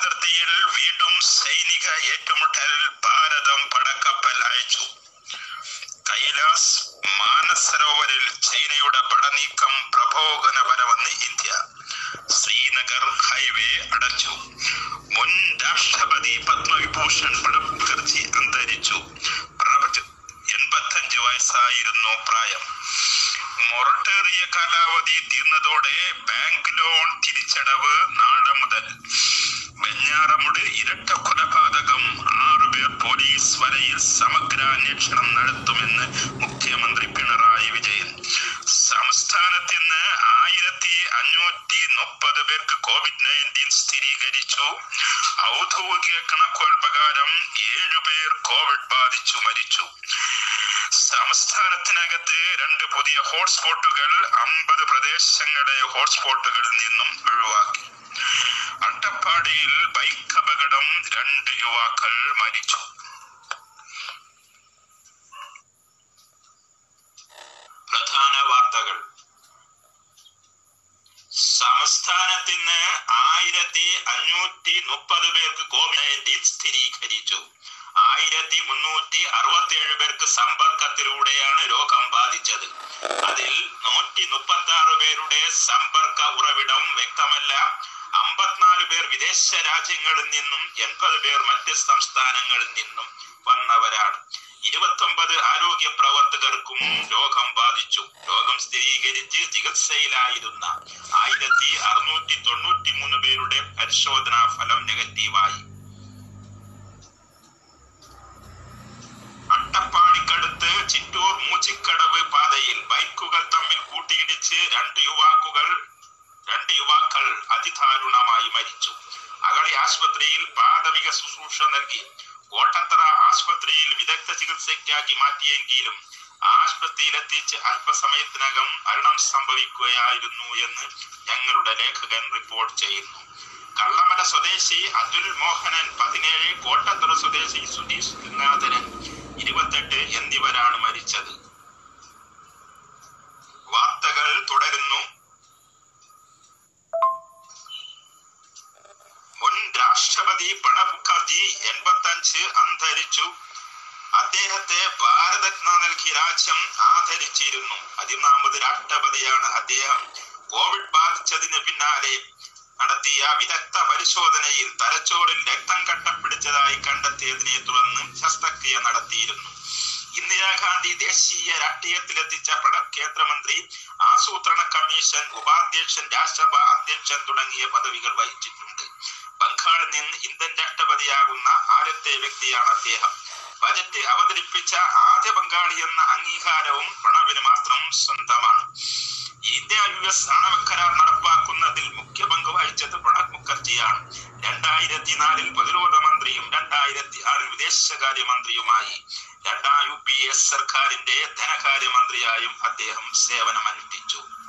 അതിർത്തിയിൽ വീണ്ടും സൈനിക ഏറ്റുമുട്ടൽ ഭാരതം പടക്കപ്പൽ അയച്ചു. കൈലാസ് മാനസരോവരിൽ ചൈനയുടെ പടനീക്കം പ്രഭോഗനപരമെന്ന് ഇന്ത്യ ശ്രീനഗർ ഹൈവേ അടച്ചു. മുൻ രാഷ്ട്രപതി പത്മവിഭൂഷൺ മുഖർജി അന്തരിച്ചു. എൺപത്തഞ്ചു വയസ്സായിരുന്നു പ്രായം. മൊറട്ടേറിയ കാലാവധി തീർന്നതോടെ ബാങ്ക് ലോൺ തിരിച്ചടവ് ഇരട്ട കൊലപാതകം ആറുപേർ പോലീസ് സമഗ്ര അന്വേഷണം നടത്തുമെന്ന് മുഖ്യമന്ത്രി പിണറായി വിജയൻ. സംസ്ഥാനത്ത് ഇന്ന് ആയിരത്തി അഞ്ഞൂറ്റി മുപ്പത് പേർക്ക് കോവിഡ് നയന്റീൻ സ്ഥിരീകരിച്ചു. ഔദ്യോഗിക കണക്കുകൾ പ്രകാരം ഏഴുപേർ കോവിഡ് ബാധിച്ചു മരിച്ചു. സംസ്ഥാനത്തിനകത്ത് രണ്ട് പുതിയ ഹോട്ട്സ്പോട്ടുകൾ അമ്പത് പ്രദേശങ്ങളെ ഹോട്ട്സ്പോട്ടുകളിൽ നിന്നും ഒഴിവാക്കി. അട്ടപ്പാടിയിൽ ബൈക്ക് യുവാക്കൾ മരിച്ചു. പ്രധാന വാർത്തകൾ. സംസ്ഥാനത്തിന് ആയിരത്തി അഞ്ഞൂറ്റി മുപ്പത് പേർക്ക് കോവിഡ് നയന്റീൻ സ്ഥിരീകരിച്ചു. ആയിരത്തി മുന്നൂറ്റി അറുപത്തി ഏഴ് പേർക്ക് സമ്പർക്കത്തിലൂടെയാണ് രോഗം ബാധിച്ചത്. അതിൽ നൂറ്റി മുപ്പത്തി ആറ് പേരുടെ സമ്പർക്ക വിദേശ രാജ്യങ്ങളിൽ നിന്നും എൺപത് പേർ മറ്റ് സംസ്ഥാനങ്ങളിൽ നിന്നും വന്നവരാണ്. ഇരുപത്തൊമ്പത് ആരോഗ്യ പ്രവർത്തകർക്കും രോഗം ബാധിച്ചു. രോഗം സ്ഥിരീകരിച്ച് ചികിത്സയിലായിരുന്ന ആയിരത്തി അറുന്നൂറ്റി തൊണ്ണൂറ്റി മൂന്ന് പേരുടെ പരിശോധനാ ഫലം നെഗറ്റീവായി. അതിദാരുണമായി മരിച്ചു. അകളി ആശുപത്രിയിൽ പ്രാഥമിക ശുശ്രൂഷ നൽകി. കോട്ടത്തറ ആശുപത്രിയിൽ വിദഗ്ധ ചികിത്സയ്ക്കാക്കി മാറ്റിയെങ്കിലും ആശുപത്രിയിലെത്തിച്ച് അല്പസമയത്തിനകം മരണം സംഭവിക്കുകയായിരുന്നു എന്ന് ഞങ്ങളുടെ ലേഖകൻ റിപ്പോർട്ട് ചെയ്യുന്നു. കള്ളമല സ്വദേശി അതുൽ മോഹനൻ പതിനേഴ് കോട്ടത്തറ സ്വദേശി സുധീഷ് ഗംഗാധരൻ ഇരുപത്തെട്ട് എന്നിവരാണ് മരിച്ചത്. പ്രണബ് മുഖർജി എൺപത്തഞ്ച് അന്തരിച്ചു. അദ്ദേഹത്തെ ഭാരതജ്ഞ നൽകി രാജ്യം ആദരിച്ചിരുന്നു. പതിനാമത് രാഷ്ട്രപതിയാണ് അദ്ദേഹം. കോവിഡ് ബാധിച്ചതിന് പിന്നാലെ നടത്തിയ വിദഗ്ധ പരിശോധനയിൽ തലച്ചോറിൽ രക്തം കട്ടപ്പിടിച്ചതായി കണ്ടെത്തിയതിനെ തുടർന്ന് ശസ്ത്രക്രിയ നടത്തിയിരുന്നു. ഇന്ദിരാഗാന്ധി ദേശീയ രാഷ്ട്രീയത്തിലെത്തിച്ച പ്രണബ് കേന്ദ്രമന്ത്രി ആസൂത്രണ കമ്മീഷൻ ഉപാധ്യക്ഷൻ രാജ്യസഭാ അധ്യക്ഷൻ തുടങ്ങിയ പദവികൾ വഹിച്ചിട്ടുണ്ട്. ബംഗാളിൽ നിന്ന് ഇന്ത്യൻ രാഷ്ട്രപതിയാകുന്ന ആദ്യത്തെ വ്യക്തിയാണ് അദ്ദേഹം. ബജറ്റ് അവതരിപ്പിച്ച ആദ്യ ബംഗാളി എന്ന അംഗീകാരവും പ്രണവിന് മാത്രം സ്വന്തമാണ്. ഇന്ത്യ യു എസ് ആണവ കരാർ നടപ്പാക്കുന്നതിൽ മുഖ്യ പങ്ക് വഹിച്ചത് പ്രണബ് മുഖർജിയാണ്. രണ്ടായിരത്തി നാലിൽ പ്രതിരോധ മന്ത്രിയും രണ്ടായിരത്തി ആറിൽ വിദേശകാര്യ മന്ത്രിയുമായി. രണ്ടാം യു പി എസ് സർക്കാരിന്റെ ധനകാര്യമന്ത്രിയായും അദ്ദേഹം സേവനമനുഷ്ഠിച്ചു.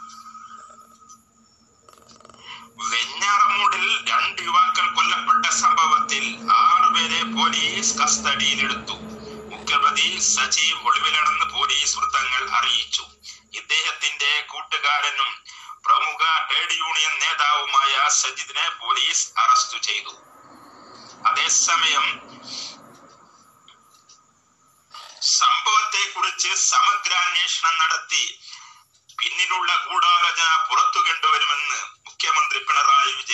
പോലീസ് കസ്റ്റഡിയിലെടുത്തു. മുഖ്യപ്രതി സജീവ് ഒളിവിലാണെന്ന് പോലീസ് വൃത്തങ്ങൾ അറിയിച്ചു. ഇദ്ദേഹത്തിന്റെ കൂട്ടുകാരനും പ്രമുഖ ട്രേഡ് യൂണിയൻ നേതാവുമായ സജിദിനെ പോലീസ് അറസ്റ്റ് ചെയ്തു. അതേസമയം സംഭവത്തെ കുറിച്ച് സമഗ്ര അന്വേഷണം നടത്തി പിന്നിലുള്ള ഗൂഢാലോചന പുറത്തു കൊണ്ടുവരുമെന്ന് മുഖ്യമന്ത്രി പിണറായി വിജയൻ